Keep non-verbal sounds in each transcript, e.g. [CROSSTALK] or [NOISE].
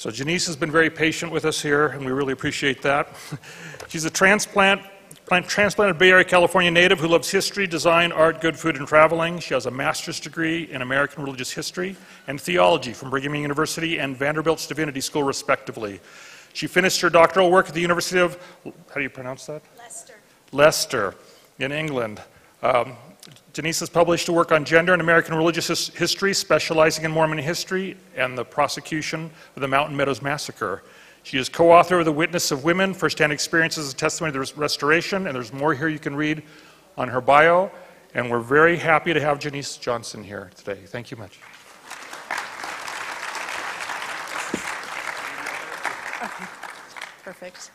So Janiece has been very patient with us here, and we really appreciate that. [LAUGHS] She's a transplant, plant, transplanted Bay Area, California native who loves history, design, art, good food, and traveling. She has a master's degree in American religious history and theology from Brigham Young University and Vanderbilt's Divinity School, respectively. She finished her doctoral work at the University of, how do you pronounce that? Leicester. Leicester in England. Um, Janiece has published a work on gender and American religious his- history, specializing in Mormon history and the prosecution of the Mountain Meadows Massacre. She is co author of The Witness of Women Firsthand Experiences and Testimony of the Restoration, and there's more here you can read on her bio. And we're very happy to have Janiece Johnson here today. Thank you much. [LAUGHS] Perfect.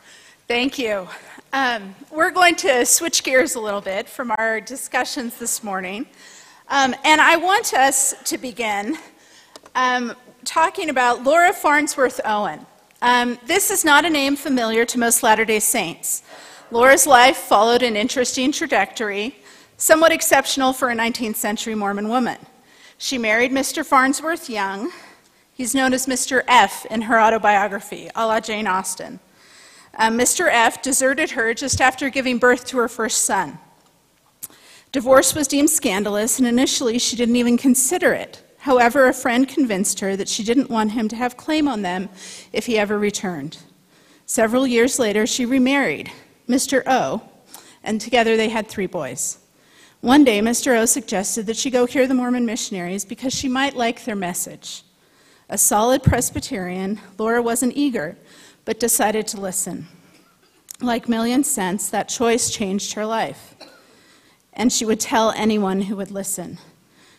Thank you. Um, we're going to switch gears a little bit from our discussions this morning. Um, and I want us to begin um, talking about Laura Farnsworth Owen. Um, this is not a name familiar to most Latter day Saints. Laura's life followed an interesting trajectory, somewhat exceptional for a 19th century Mormon woman. She married Mr. Farnsworth Young. He's known as Mr. F in her autobiography, a la Jane Austen. Uh, Mr. F deserted her just after giving birth to her first son. Divorce was deemed scandalous, and initially she didn't even consider it. However, a friend convinced her that she didn't want him to have claim on them if he ever returned. Several years later, she remarried Mr. O, and together they had three boys. One day, Mr. O suggested that she go hear the Mormon missionaries because she might like their message. A solid Presbyterian, Laura wasn't eager, but decided to listen. Like Million Cents, that choice changed her life. And she would tell anyone who would listen.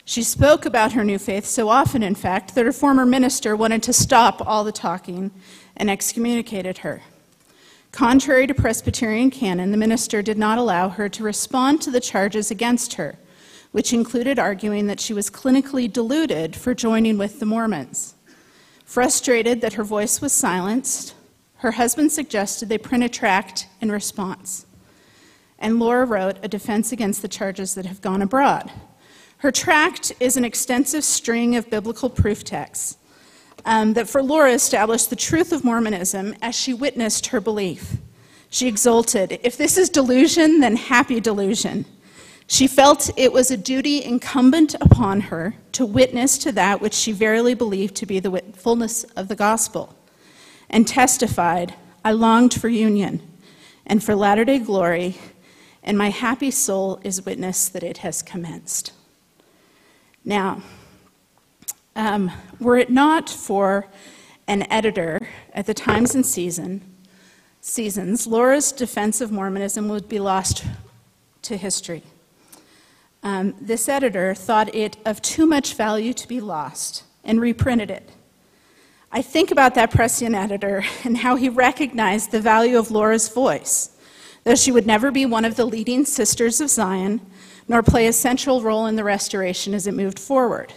She spoke about her new faith so often, in fact, that her former minister wanted to stop all the talking and excommunicated her. Contrary to Presbyterian canon, the minister did not allow her to respond to the charges against her, which included arguing that she was clinically deluded for joining with the Mormons. Frustrated that her voice was silenced, her husband suggested they print a tract in response. And Laura wrote a defense against the charges that have gone abroad. Her tract is an extensive string of biblical proof texts um, that for Laura established the truth of Mormonism as she witnessed her belief. She exulted, if this is delusion, then happy delusion. She felt it was a duty incumbent upon her to witness to that which she verily believed to be the fullness of the gospel and testified, I longed for union and for latter day glory, and my happy soul is witness that it has commenced. Now, um, were it not for an editor at the Times and Season, Seasons, Laura's defense of Mormonism would be lost to history. Um, this editor thought it of too much value to be lost and reprinted it. I think about that prescient editor and how he recognized the value of Laura's voice, though she would never be one of the leading sisters of Zion, nor play a central role in the restoration as it moved forward.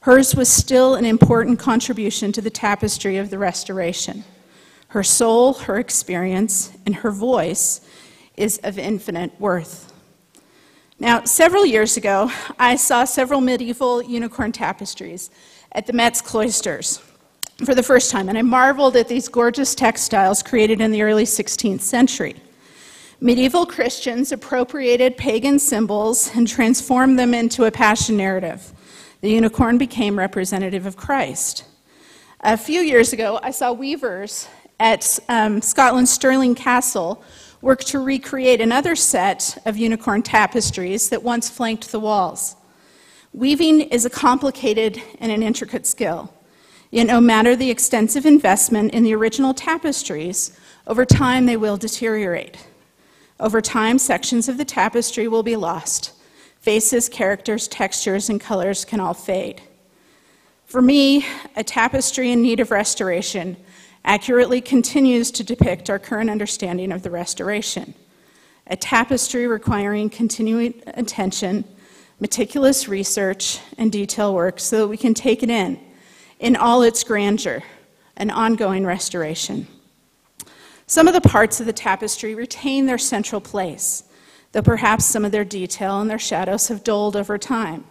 Hers was still an important contribution to the tapestry of the restoration. Her soul, her experience, and her voice is of infinite worth. Now, several years ago, I saw several medieval unicorn tapestries at the Met's cloisters for the first time, and I marveled at these gorgeous textiles created in the early 16th century. Medieval Christians appropriated pagan symbols and transformed them into a passion narrative. The unicorn became representative of Christ. A few years ago, I saw weavers at um, Scotland's Stirling Castle work to recreate another set of unicorn tapestries that once flanked the walls. Weaving is a complicated and an intricate skill. Yet, no matter the extensive investment in the original tapestries, over time they will deteriorate. Over time, sections of the tapestry will be lost. Faces, characters, textures, and colors can all fade. For me, a tapestry in need of restoration accurately continues to depict our current understanding of the restoration. A tapestry requiring continuing attention, meticulous research, and detail work so that we can take it in in all its grandeur, an ongoing restoration. Some of the parts of the tapestry retain their central place, though perhaps some of their detail and their shadows have dulled over time.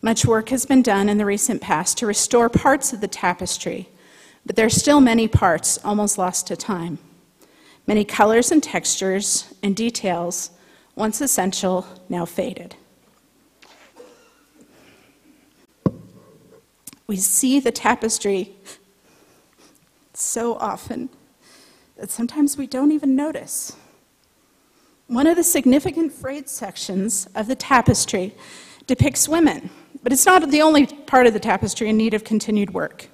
Much work has been done in the recent past to restore parts of the tapestry, but there are still many parts almost lost to time. Many colors and textures and details, once essential, now faded. We see the tapestry so often that sometimes we don't even notice. One of the significant frayed sections of the tapestry depicts women, but it's not the only part of the tapestry in need of continued work.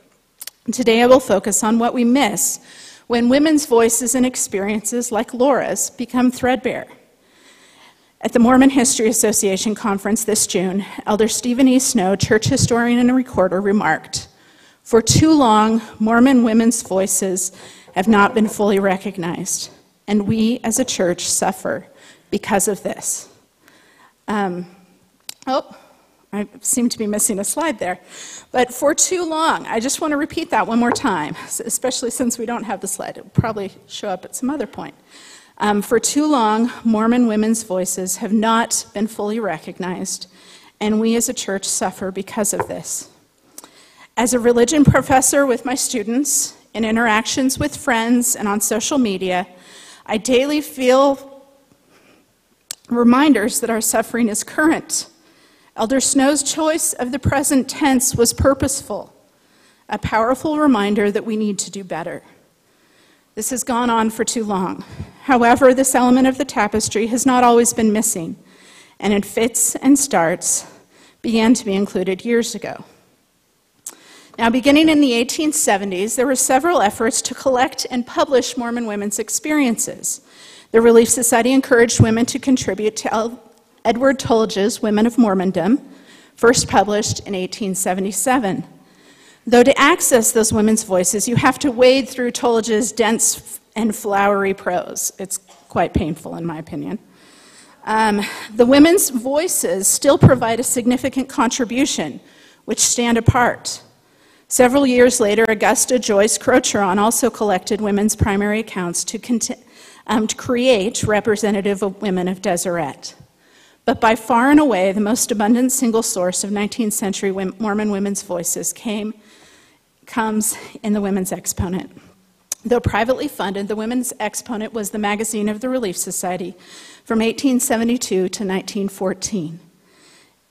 Today I will focus on what we miss when women's voices and experiences, like Laura's, become threadbare. At the Mormon History Association conference this June, Elder Steven E. Snow, church historian and recorder, remarked For too long, Mormon women's voices have not been fully recognized, and we as a church suffer because of this. Um, oh, I seem to be missing a slide there. But for too long, I just want to repeat that one more time, especially since we don't have the slide. It will probably show up at some other point. Um, for too long, Mormon women's voices have not been fully recognized, and we as a church suffer because of this. As a religion professor with my students, in interactions with friends, and on social media, I daily feel reminders that our suffering is current Elder Snow's choice of the present tense was purposeful, a powerful reminder that we need to do better. This has gone on for too long. However, this element of the tapestry has not always been missing, and in fits and starts began to be included years ago. Now, beginning in the 1870s, there were several efforts to collect and publish Mormon women's experiences. The Relief Society encouraged women to contribute to Edward Tullidge's Women of Mormondom, first published in 1877. Though to access those women's voices, you have to wade through Tullidge's dense and flowery prose. It's quite painful, in my opinion. Um, the women's voices still provide a significant contribution, which stand apart. Several years later, Augusta Joyce Crocheron also collected women's primary accounts to, um, to create representative of women of Deseret. But by far and away, the most abundant single source of 19th century Mormon women's voices came, comes in the Women's Exponent. Though privately funded, the Women's Exponent was the magazine of the Relief Society from 1872 to 1914.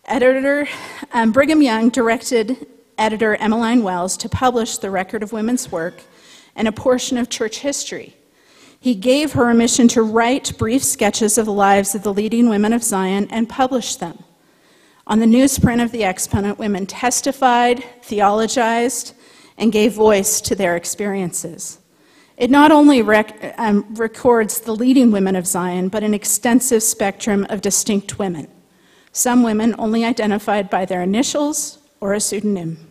Editor um, Brigham Young directed editor Emmeline Wells to publish the record of women's work and a portion of church history. He gave her a mission to write brief sketches of the lives of the leading women of Zion and publish them. On the newsprint of the exponent, women testified, theologized, and gave voice to their experiences. It not only rec- um, records the leading women of Zion, but an extensive spectrum of distinct women. Some women only identified by their initials or a pseudonym.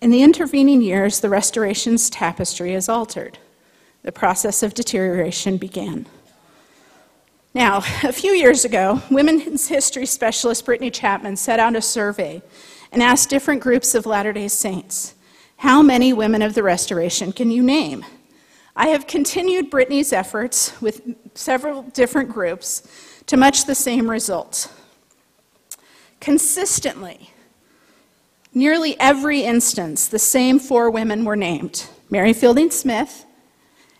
In the intervening years, the restoration's tapestry is altered the process of deterioration began. Now, a few years ago, women's history specialist Brittany Chapman set out a survey and asked different groups of Latter day Saints, How many women of the Restoration can you name? I have continued Brittany's efforts with several different groups to much the same result. Consistently, nearly every instance, the same four women were named Mary Fielding Smith,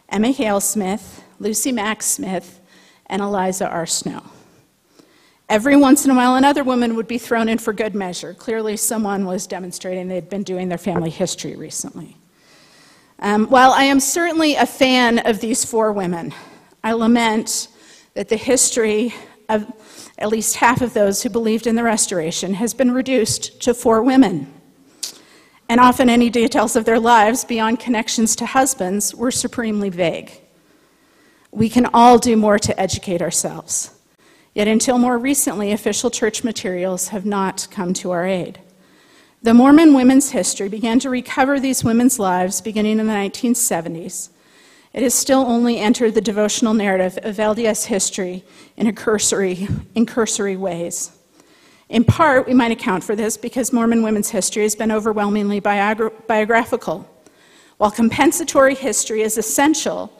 Emma Hale Smith, Lucy Mack Smith, and Eliza R. Snow. Every once in a while, another woman would be thrown in for good measure. Clearly, someone was demonstrating they'd been doing their family history recently. Um, while I am certainly a fan of these four women, I lament that the history of at least half of those who believed in the restoration has been reduced to four women and often any details of their lives beyond connections to husbands were supremely vague. We can all do more to educate ourselves. Yet until more recently, official church materials have not come to our aid. The Mormon women's history began to recover these women's lives beginning in the 1970s. It has still only entered the devotional narrative of LDS history in, cursory, in cursory ways. In part, we might account for this because Mormon women's history has been overwhelmingly biogra- biographical. While compensatory history is essential,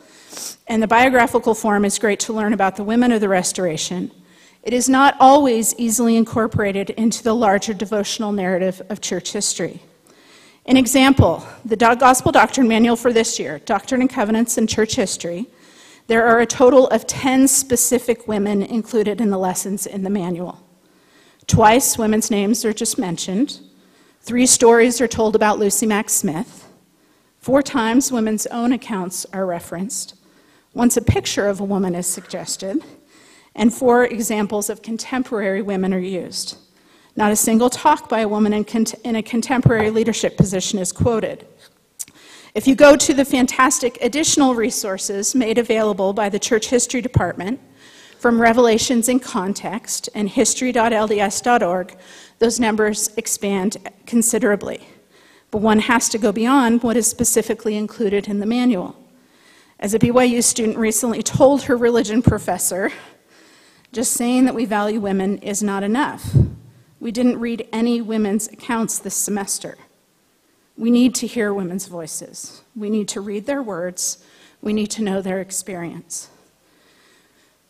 and the biographical form is great to learn about the women of the Restoration, it is not always easily incorporated into the larger devotional narrative of church history. An example, the Gospel Doctrine Manual for this year, Doctrine and Covenants and Church History, there are a total of 10 specific women included in the lessons in the manual. Twice, women's names are just mentioned. Three stories are told about Lucy Mack Smith. Four times, women's own accounts are referenced. Once a picture of a woman is suggested, and four examples of contemporary women are used. Not a single talk by a woman in, in, a contemporary leadership position is quoted. If you go to the fantastic additional resources made available by the Church History Department from Revelations in Context and history.lds.org, those numbers expand considerably. But one has to go beyond what is specifically included in the manual. As a BYU student recently told her religion professor, just saying that we value women is not enough. We didn't read any women's accounts this semester. We need to hear women's voices. We need to read their words. We need to know their experience.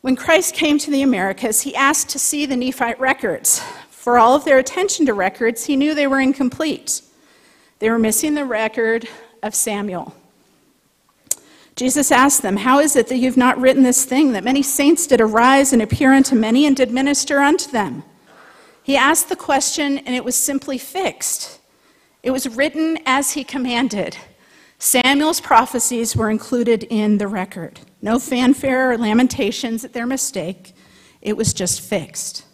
When Christ came to the Americas, he asked to see the Nephite records. For all of their attention to records, he knew they were incomplete. They were missing the record of Samuel. Jesus asked them, How is it that you've not written this thing, that many saints did arise and appear unto many and did minister unto them? He asked the question, and it was simply fixed. It was written as he commanded. Samuel's prophecies were included in the record. No fanfare or lamentations at their mistake. It was just fixed.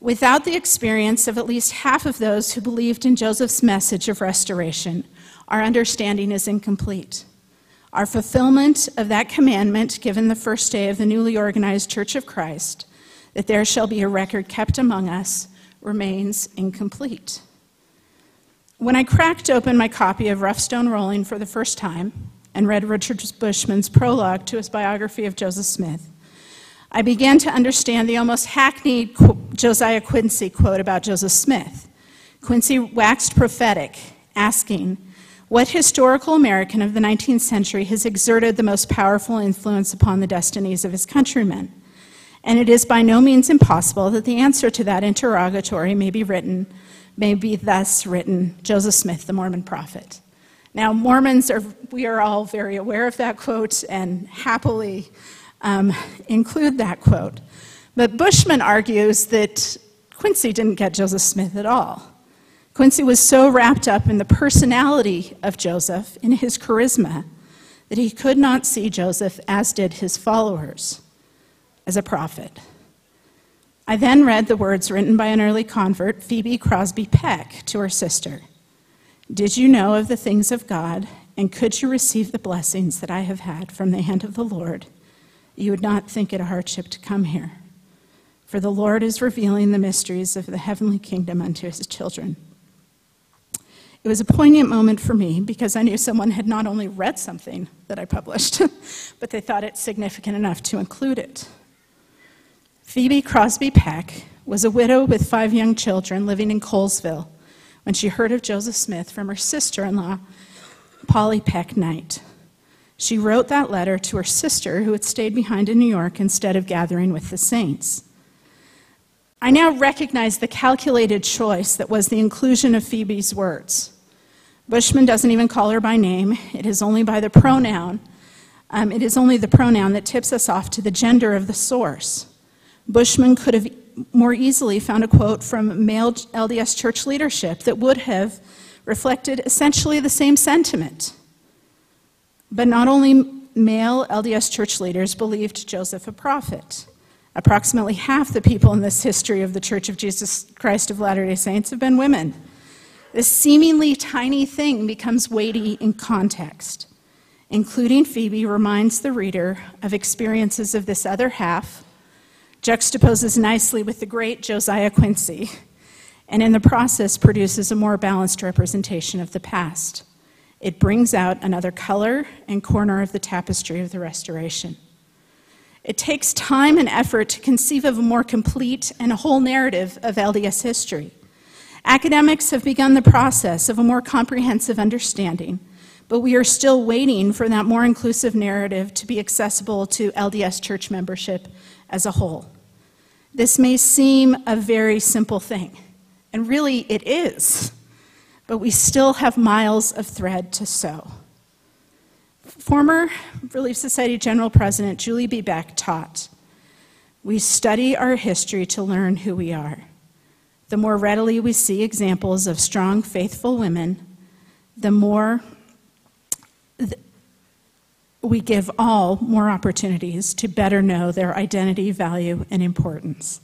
Without the experience of at least half of those who believed in Joseph's message of restoration, our understanding is incomplete. Our fulfillment of that commandment given the first day of the newly organized Church of Christ that there shall be a record kept among us remains incomplete. When I cracked open my copy of Rough Stone Rolling for the first time and read Richard Bushman's prologue to his biography of Joseph Smith, I began to understand the almost hackneyed Josiah Quincy quote about Joseph Smith. Quincy waxed prophetic, asking, What historical American of the 19th century has exerted the most powerful influence upon the destinies of his countrymen? and it is by no means impossible that the answer to that interrogatory may be written, may be thus written, Joseph Smith, the Mormon prophet. Now, Mormons are, we are all very aware of that quote and happily um, include that quote. But Bushman argues that Quincy didn't get Joseph Smith at all. Quincy was so wrapped up in the personality of Joseph, in his charisma, that he could not see Joseph as did his followers as a prophet. I then read the words written by an early convert, Phoebe Crosby Peck, to her sister Did you know of the things of God, and could you receive the blessings that I have had from the hand of the Lord? You would not think it a hardship to come here. For the Lord is revealing the mysteries of the heavenly kingdom unto his children. It was a poignant moment for me because I knew someone had not only read something that I published, [LAUGHS] but they thought it significant enough to include it. Phoebe Crosby Peck was a widow with five young children living in Colesville when she heard of Joseph Smith from her sister in law, Polly Peck Knight. She wrote that letter to her sister, who had stayed behind in New York instead of gathering with the saints. I now recognize the calculated choice that was the inclusion of Phoebe's words. Bushman doesn't even call her by name, it is only by the pronoun. Um, it is only the pronoun that tips us off to the gender of the source. Bushman could have more easily found a quote from male LDS church leadership that would have reflected essentially the same sentiment. But not only male LDS church leaders believed Joseph a prophet. Approximately half the people in this history of the Church of Jesus Christ of Latter day Saints have been women. This seemingly tiny thing becomes weighty in context. Including Phoebe reminds the reader of experiences of this other half juxtaposes nicely with the great Josiah Quincy, and in the process produces a more balanced representation of the past. It brings out another color and corner of the tapestry of the restoration. It takes time and effort to conceive of a more complete and whole narrative of LDS history. Academics have begun the process of a more comprehensive understanding, but we are still waiting for that more inclusive narrative to be accessible to LDS church membership as a whole. This may seem a very simple thing, and really it is. but we still have miles of thread to sew. Former Relief Society General President Julie B. Beck taught We study our history to learn who we are. The more readily we see examples of strong, faithful women, the more we give all more opportunities to better know their identity, value, and importance.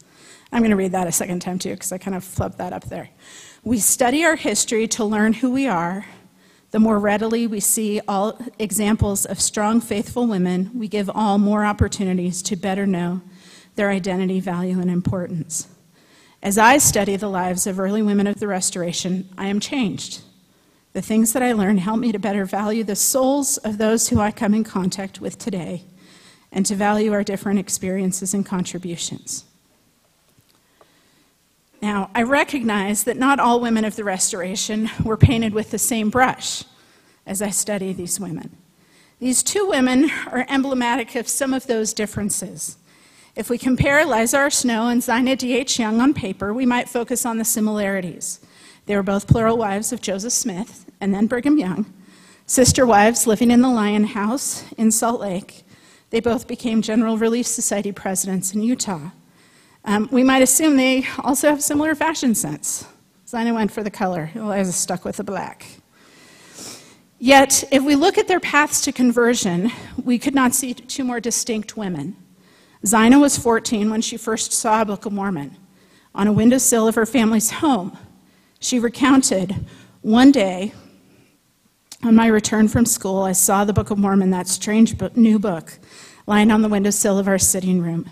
I'm going to read that a second time too, because I kind of flubbed that up there. We study our history to learn who we are. The more readily we see all examples of strong, faithful women, we give all more opportunities to better know their identity, value, and importance. As I study the lives of early women of the Restoration, I am changed. The things that I learn help me to better value the souls of those who I come in contact with today and to value our different experiences and contributions. Now, I recognize that not all women of the Restoration were painted with the same brush as I study these women. These two women are emblematic of some of those differences. If we compare Eliza R. Snow and Zina D.H. Young on paper, we might focus on the similarities. They were both plural wives of Joseph Smith and then Brigham Young, sister wives living in the Lion House in Salt Lake. They both became General Relief Society presidents in Utah. Um, we might assume they also have similar fashion sense. Zina went for the color, Eliza stuck with the black. Yet, if we look at their paths to conversion, we could not see two more distinct women. Zina was 14 when she first saw a Book of Mormon on a windowsill of her family's home. She recounted, One day, on my return from school, I saw the Book of Mormon, that strange new book, lying on the windowsill of our sitting room.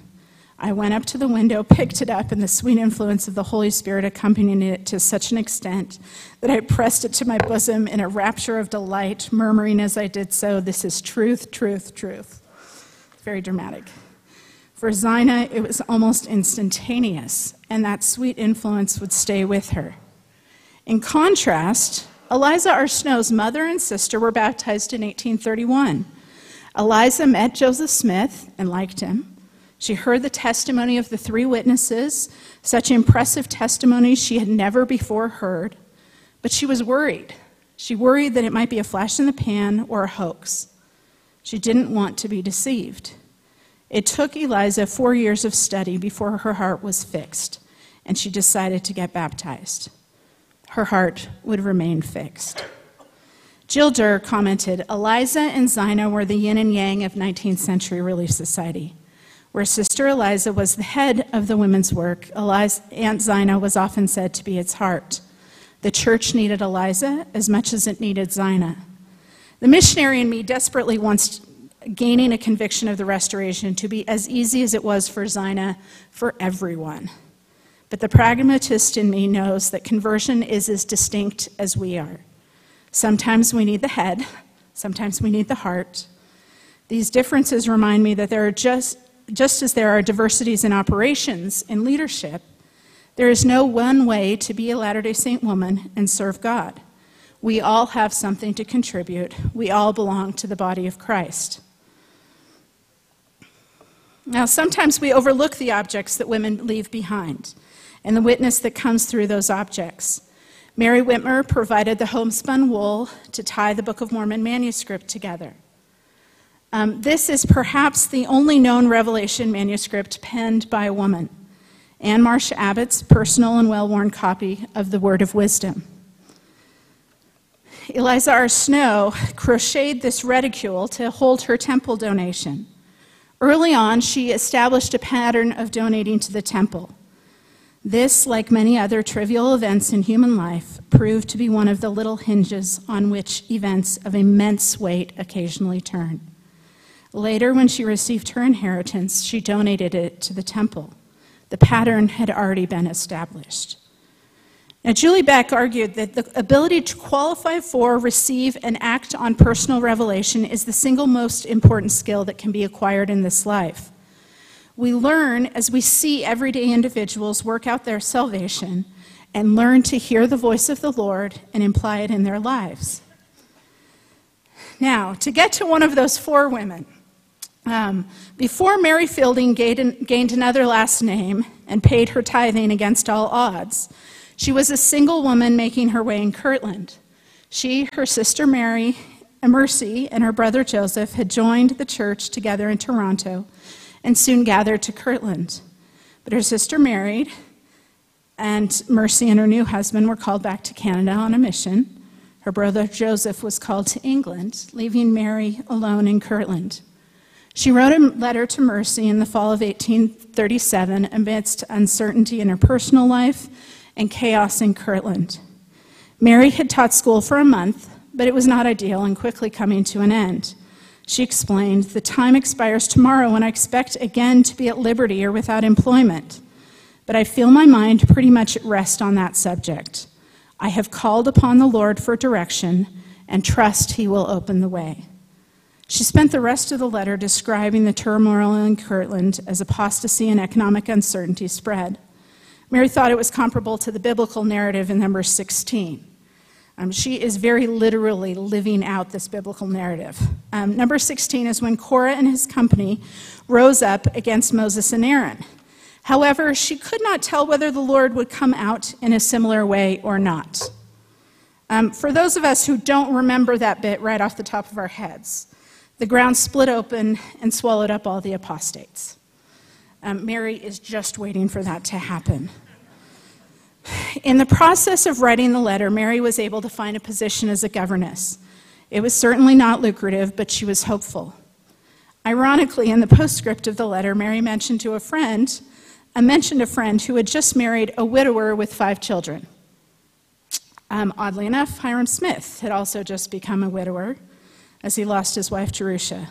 I went up to the window, picked it up, and the sweet influence of the Holy Spirit accompanied it to such an extent that I pressed it to my bosom in a rapture of delight, murmuring as I did so, This is truth, truth, truth. Very dramatic. For Zina, it was almost instantaneous, and that sweet influence would stay with her. In contrast, Eliza R. Snow's mother and sister were baptized in 1831. Eliza met Joseph Smith and liked him. She heard the testimony of the three witnesses, such impressive testimonies she had never before heard, but she was worried. She worried that it might be a flash in the pan or a hoax. She didn't want to be deceived. It took Eliza four years of study before her heart was fixed, and she decided to get baptized her heart would remain fixed. Jill Derr commented Eliza and Zina were the yin and yang of 19th century Relief Society. Where Sister Eliza was the head of the women's work, Eliza, Aunt Zina was often said to be its heart. The church needed Eliza as much as it needed Zina. The missionary in me desperately wants gaining a conviction of the restoration to be as easy as it was for Zina for everyone. But the pragmatist in me knows that conversion is as distinct as we are. Sometimes we need the head, sometimes we need the heart. These differences remind me that there are just, just as there are diversities in operations in leadership, there is no one way to be a Latter day Saint woman and serve God. We all have something to contribute. We all belong to the body of Christ. Now, sometimes we overlook the objects that women leave behind and the witness that comes through those objects. Mary Whitmer provided the homespun wool to tie the Book of Mormon manuscript together. Um, this is perhaps the only known Revelation manuscript penned by a woman, Anne Marsh Abbott's personal and well worn copy of the Word of Wisdom. Eliza R. Snow crocheted this reticule to hold her temple donation. Early on, she established a pattern of donating to the temple. This, like many other trivial events in human life, proved to be one of the little hinges on which events of immense weight occasionally turn. Later, when she received her inheritance, she donated it to the temple. The pattern had already been established. Now, Julie Beck argued that the ability to qualify for, receive, and act on personal revelation is the single most important skill that can be acquired in this life. We learn as we see everyday individuals work out their salvation and learn to hear the voice of the Lord and imply it in their lives. Now, to get to one of those four women, um, before Mary Fielding gained, gained another last name and paid her tithing against all odds, She was a single woman making her way in Kirtland. She, her sister Mary, Mercy, and her brother Joseph had joined the church together in Toronto and soon gathered to Kirtland. But her sister married, and Mercy and her new husband were called back to Canada on a mission. Her brother Joseph was called to England, leaving Mary alone in Kirtland. She wrote a letter to Mercy in the fall of 1837 amidst uncertainty in her personal life and chaos in Kirtland. Mary had taught school for a month, but it was not ideal and quickly coming to an end. She explained, The time expires tomorrow, and I expect again to be at liberty or without employment. But I feel my mind pretty much at rest on that subject. I have called upon the Lord for direction and trust He will open the way. She spent the rest of the letter describing the turmoil in Kirtland as apostasy and economic uncertainty spread. Mary thought it was comparable to the biblical narrative in number 16. Um, she is very literally living out this biblical narrative. Um, number 16 is when Korah and his company rose up against Moses and Aaron. However, she could not tell whether the Lord would come out in a similar way or not. Um, for those of us who don't remember that bit right off the top of our heads, the ground split open and swallowed up all the apostates. Um, Mary is just waiting for that to happen. In the process of writing the letter, Mary was able to find a position as a governess. It was certainly not lucrative, but she was hopeful. Ironically, in the postscript of the letter, Mary mentioned to a friend, I uh, mentioned a friend who had just married a widower with five children. Um, oddly enough, Hyrum Smith had also just become a widower as he lost his wife Jerusha.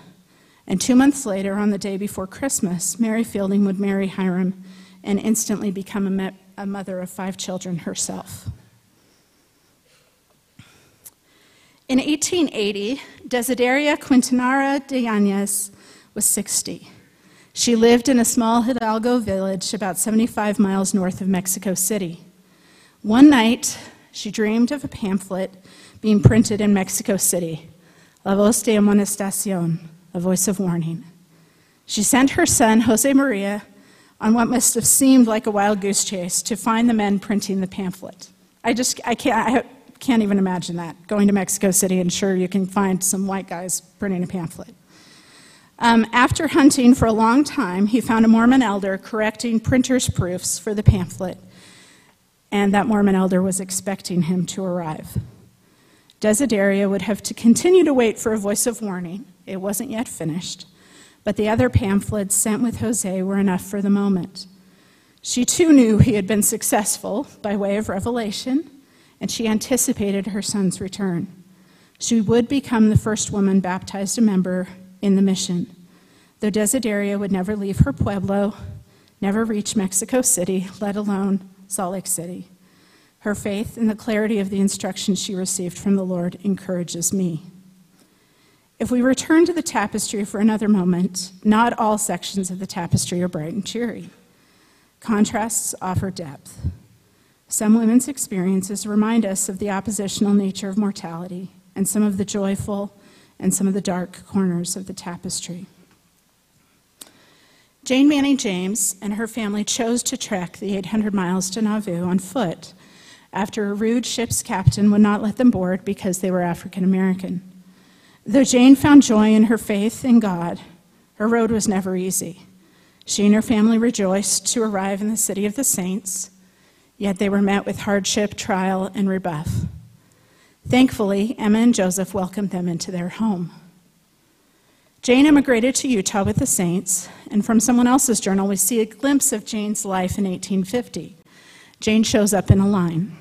And two months later, on the day before Christmas, Mary Fielding would marry Hyrum and instantly become a, a mother of five children herself. In 1880, Desideria Quintanara de Yanez was 60. She lived in a small Hidalgo village about 75 miles north of Mexico City. One night, she dreamed of a pamphlet being printed in Mexico City, La Voz de Amonestacion, a voice of warning. She sent her son, Jose Maria, on what must have seemed like a wild goose chase to find the men printing the pamphlet. I just, I can't, I can't even imagine that, going to Mexico City and sure you can find some white guys printing a pamphlet. Um, after hunting for a long time, he found a Mormon elder correcting printer's proofs for the pamphlet, and that Mormon elder was expecting him to arrive. Desideria would have to continue to wait for a voice of warning. It wasn't yet finished but the other pamphlets sent with Jose were enough for the moment. She too knew he had been successful by way of revelation, and she anticipated her son's return. She would become the first woman baptized a member in the mission. Though Desideria would never leave her pueblo, never reach Mexico City, let alone Salt Lake City. Her faith in the clarity of the instruction she received from the Lord encourages me. If we return to the tapestry for another moment, not all sections of the tapestry are bright and cheery. Contrasts offer depth. Some women's experiences remind us of the oppositional nature of mortality and some of the joyful and some of the dark corners of the tapestry. Jane Manning James and her family chose to trek the 800 miles to Nauvoo on foot after a rude ship's captain would not let them board because they were African American. Though Jane found joy in her faith in God, her road was never easy. She and her family rejoiced to arrive in the city of the saints, yet they were met with hardship, trial, and rebuff. Thankfully, Emma and Joseph welcomed them into their home. Jane emigrated to Utah with the Saints, and from someone else's journal, we see a glimpse of Jane's life in 1850. Jane shows up in a line.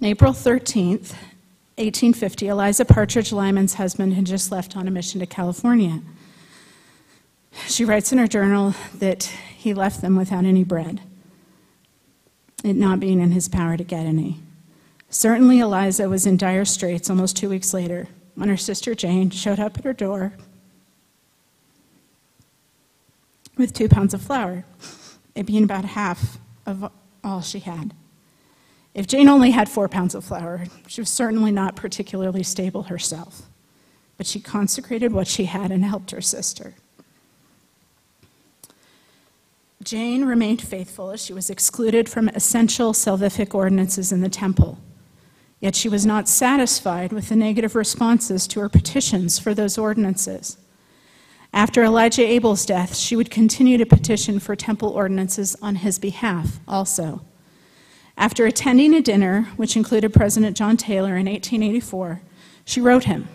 On April 13th, 1850, Eliza Partridge Lyman's husband had just left on a mission to California. She writes in her journal that he left them without any bread, it not being in his power to get any. Certainly, Eliza was in dire straits almost two weeks later when her sister Jane showed up at her door with two pounds of flour, it being about half of all she had. If Jane only had four pounds of flour, she was certainly not particularly stable herself, but she consecrated what she had and helped her sister. Jane remained faithful as she was excluded from essential salvific ordinances in the temple. Yet she was not satisfied with the negative responses to her petitions for those ordinances. After Elijah Abel's death, she would continue to petition for temple ordinances on his behalf also. After attending a dinner, which included President John Taylor in 1884, she wrote him.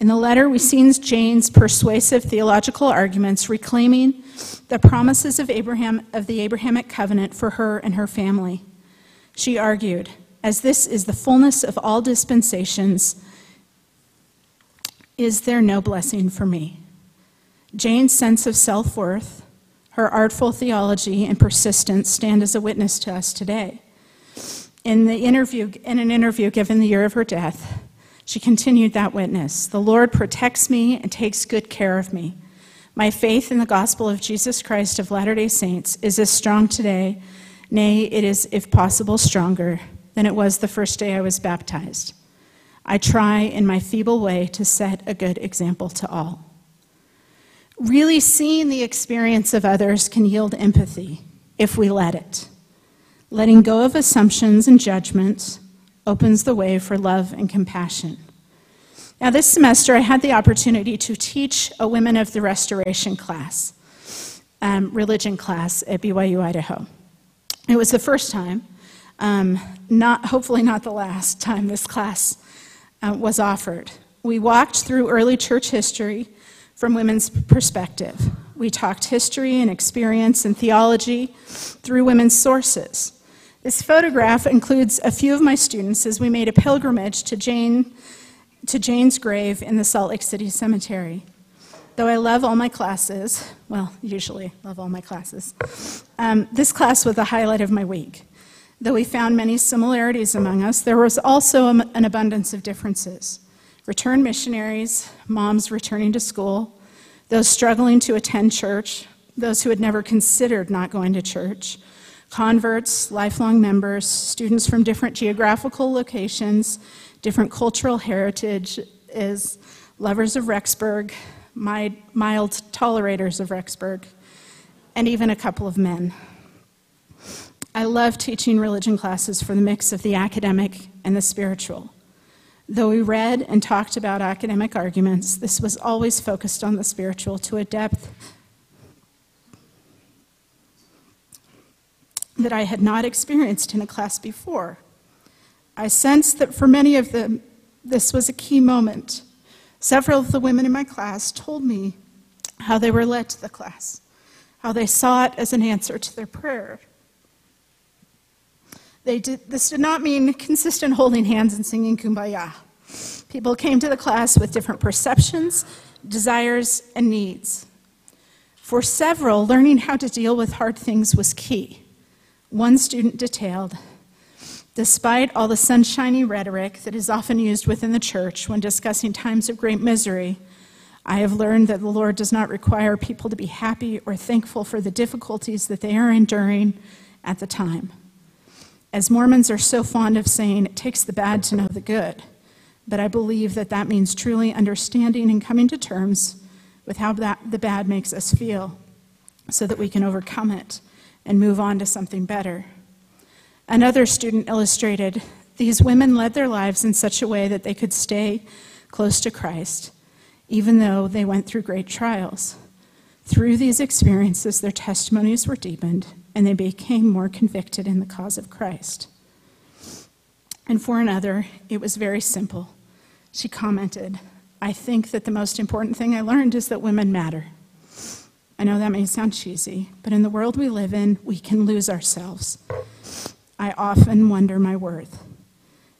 In the letter, we see Jane's persuasive theological arguments reclaiming the promises of Abraham of the Abrahamic covenant for her and her family. She argued, as this is the fullness of all dispensations, is there no blessing for me? Jane's sense of self worth, her artful theology, and persistence stand as a witness to us today. In, the interview, in an interview given the year of her death, she continued that witness The Lord protects me and takes good care of me. My faith in the gospel of Jesus Christ of Latter day Saints is as strong today, nay, it is, if possible, stronger than it was the first day I was baptized. I try in my feeble way to set a good example to all. Really seeing the experience of others can yield empathy if we let it. Letting go of assumptions and judgments opens the way for love and compassion. Now, this semester, I had the opportunity to teach a Women of the Restoration class, um, religion class at BYU Idaho. It was the first time, um, not, hopefully not the last time this class uh, was offered. We walked through early church history from women's perspective. We talked history and experience and theology through women's sources. This photograph includes a few of my students as we made a pilgrimage to, Jane, to Jane's grave in the Salt Lake City Cemetery. Though I love all my classes, well, usually love all my classes, um, this class was the highlight of my week. Though we found many similarities among us, there was also an abundance of differences returned missionaries, moms returning to school, those struggling to attend church, those who had never considered not going to church, converts, lifelong members, students from different geographical locations, different cultural heritage, is lovers of Rexburg, mild tolerators of Rexburg, and even a couple of men. I love teaching religion classes for the mix of the academic and the spiritual. Though we read and talked about academic arguments, this was always focused on the spiritual to a depth that I had not experienced in a class before. I sensed that for many of them, this was a key moment. Several of the women in my class told me how they were led to the class, how they saw it as an answer to their prayer, did, this did not mean consistent holding hands and singing kumbaya. People came to the class with different perceptions, desires, and needs. For several, learning how to deal with hard things was key. One student detailed Despite all the sunshiny rhetoric that is often used within the church when discussing times of great misery, I have learned that the Lord does not require people to be happy or thankful for the difficulties that they are enduring at the time. As Mormons are so fond of saying, it takes the bad to know the good. But I believe that that means truly understanding and coming to terms with how that, the bad makes us feel so that we can overcome it and move on to something better. Another student illustrated these women led their lives in such a way that they could stay close to Christ, even though they went through great trials. Through these experiences, their testimonies were deepened and they became more convicted in the cause of Christ. And for another, it was very simple. She commented, I think that the most important thing I learned is that women matter. I know that may sound cheesy, but in the world we live in, we can lose ourselves. I often wonder my worth.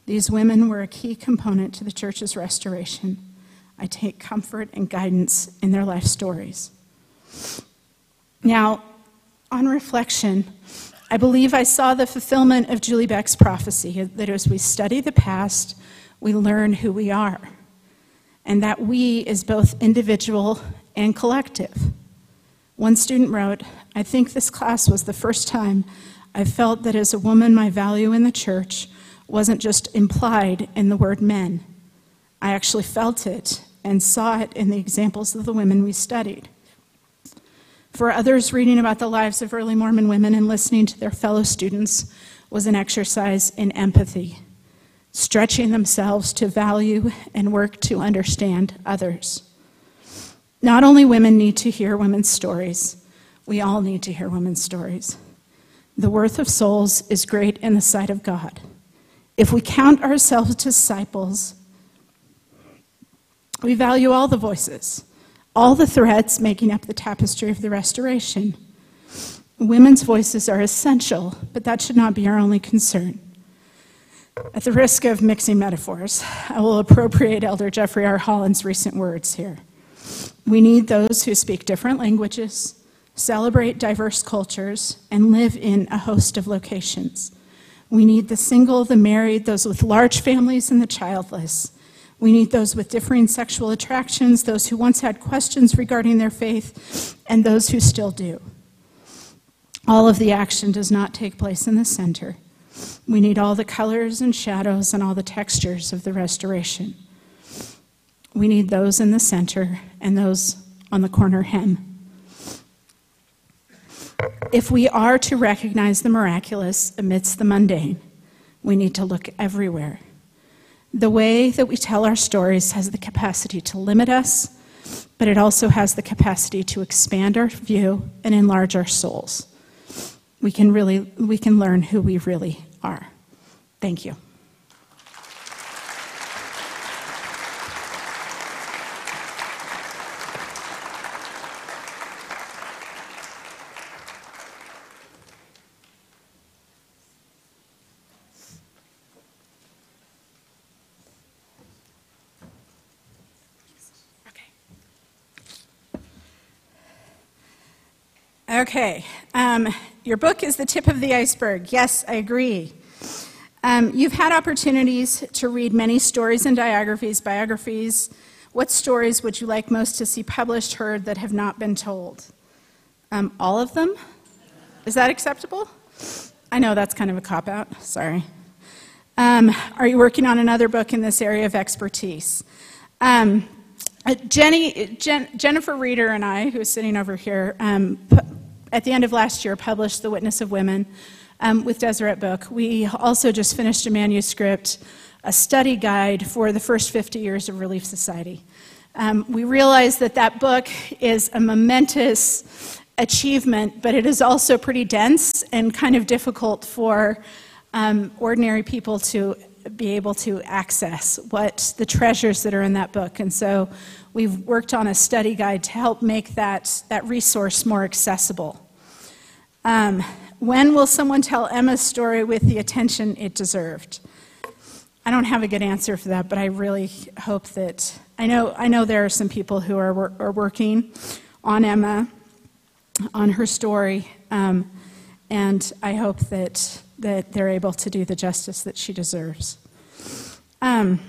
These women were a key component to the church's restoration. I take comfort and guidance in their life stories. Now, on reflection, I believe I saw the fulfillment of Julie Beck's prophecy that as we study the past, we learn who we are, and that we is both individual and collective. One student wrote, I think this class was the first time I felt that as a woman, my value in the church wasn't just implied in the word men. I actually felt it and saw it in the examples of the women we studied. For others, reading about the lives of early Mormon women and listening to their fellow students was an exercise in empathy, stretching themselves to value and work to understand others. Not only women need to hear women's stories, we all need to hear women's stories. The worth of souls is great in the sight of God. If we count ourselves disciples, we value all the voices, all the threads making up the tapestry of the restoration. Women's voices are essential, but that should not be our only concern. At the risk of mixing metaphors, I will appropriate Elder Jeffrey R. Holland's recent words here. We need those who speak different languages, celebrate diverse cultures, and live in a host of locations. We need the single, the married, those with large families, and the childless. We need those with differing sexual attractions, those who once had questions regarding their faith, and those who still do. All of the action does not take place in the center. We need all the colors and shadows and all the textures of the restoration. We need those in the center and those on the corner hem. If we are to recognize the miraculous amidst the mundane, we need to look everywhere. The way that we tell our stories has the capacity to limit us, but it also has the capacity to expand our view and enlarge our souls. We can really we can learn who we really are. Thank you. Okay, um, your book is the tip of the iceberg. Yes, I agree. Um, you've had opportunities to read many stories and biographies, biographies. What stories would you like most to see published, heard that have not been told? Um, all of them? Is that acceptable? I know that's kind of a cop out. Sorry. Um, are you working on another book in this area of expertise? Um, uh, Jenny, Jen, Jennifer Reeder and I, who is sitting over here, um, at the end of last year, published The Witness of Women um, with Deseret Book. We also just finished a manuscript, a study guide for the first 50 years of Relief Society. Um, we realize that that book is a momentous achievement, but it is also pretty dense and kind of difficult for um, ordinary people to be able to access what the treasures that are in that book. And so we've worked on a study guide to help make that, that resource more accessible. Um, when will someone tell Emma's story with the attention it deserved? I don't have a good answer for that, but I really hope that I know I know there are some people who are, are working on Emma, on her story, um, and I hope that that they're able to do the justice that she deserves. Um,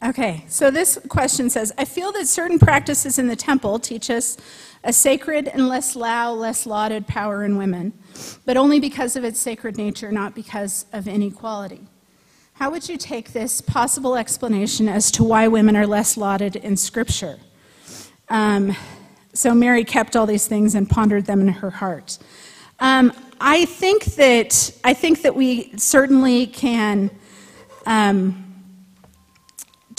Okay, so this question says I feel that certain practices in the temple teach us a sacred and less loud, less lauded power in women, but only because of its sacred nature, not because of inequality. How would you take this possible explanation as to why women are less lauded in Scripture? Um, so Mary kept all these things and pondered them in her heart. Um, I think that I think that we certainly can um,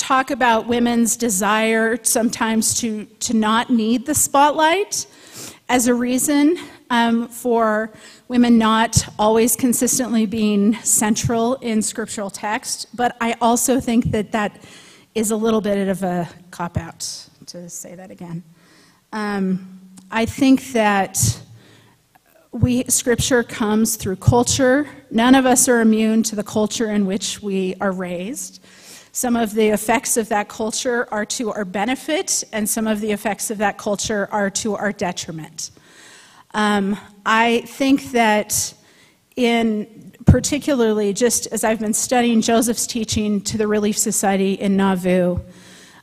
talk about women's desire sometimes to to not need the spotlight as a reason um, for women not always consistently being central in scriptural text. But I also think that that is a little bit of a cop out to say that again. Um, I think that we scripture comes through culture. None of us are immune to the culture in which we are raised. Some of the effects of that culture are to our benefit, and some of the effects of that culture are to our detriment. Um, I think that in particularly just as I've been studying Joseph's teaching to the Relief Society in Nauvoo,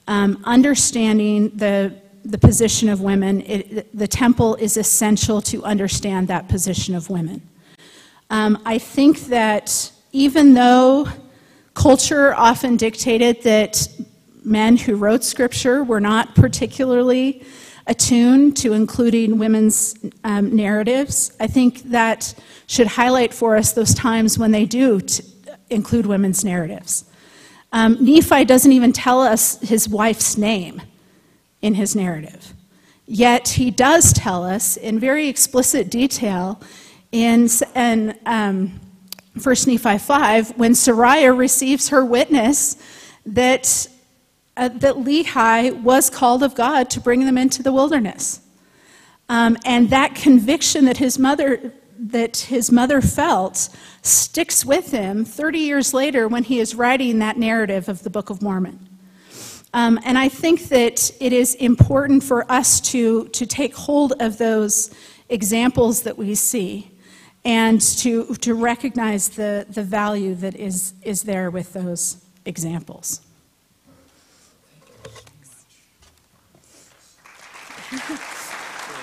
um, understanding the, the position of women, it, the temple is essential to understand that position of women. Um, I think that even though culture often dictated that men who wrote scripture were not particularly attuned to including women's um, narratives, I think that should highlight for us those times when they do include women's narratives. Um, Nephi doesn't even tell us his wife's name in his narrative. Yet he does tell us in very explicit detail in, in um, 1 Nephi 5 when Sariah receives her witness that, uh, that Lehi was called of God to bring them into the wilderness. Um, and that conviction that his mother that his mother felt sticks with him 30 years later when he is writing that narrative of the Book of Mormon. Um, and I think that it is important for us to, to take hold of those examples that we see and to, to recognize the, the value that is, is there with those examples. Thank you.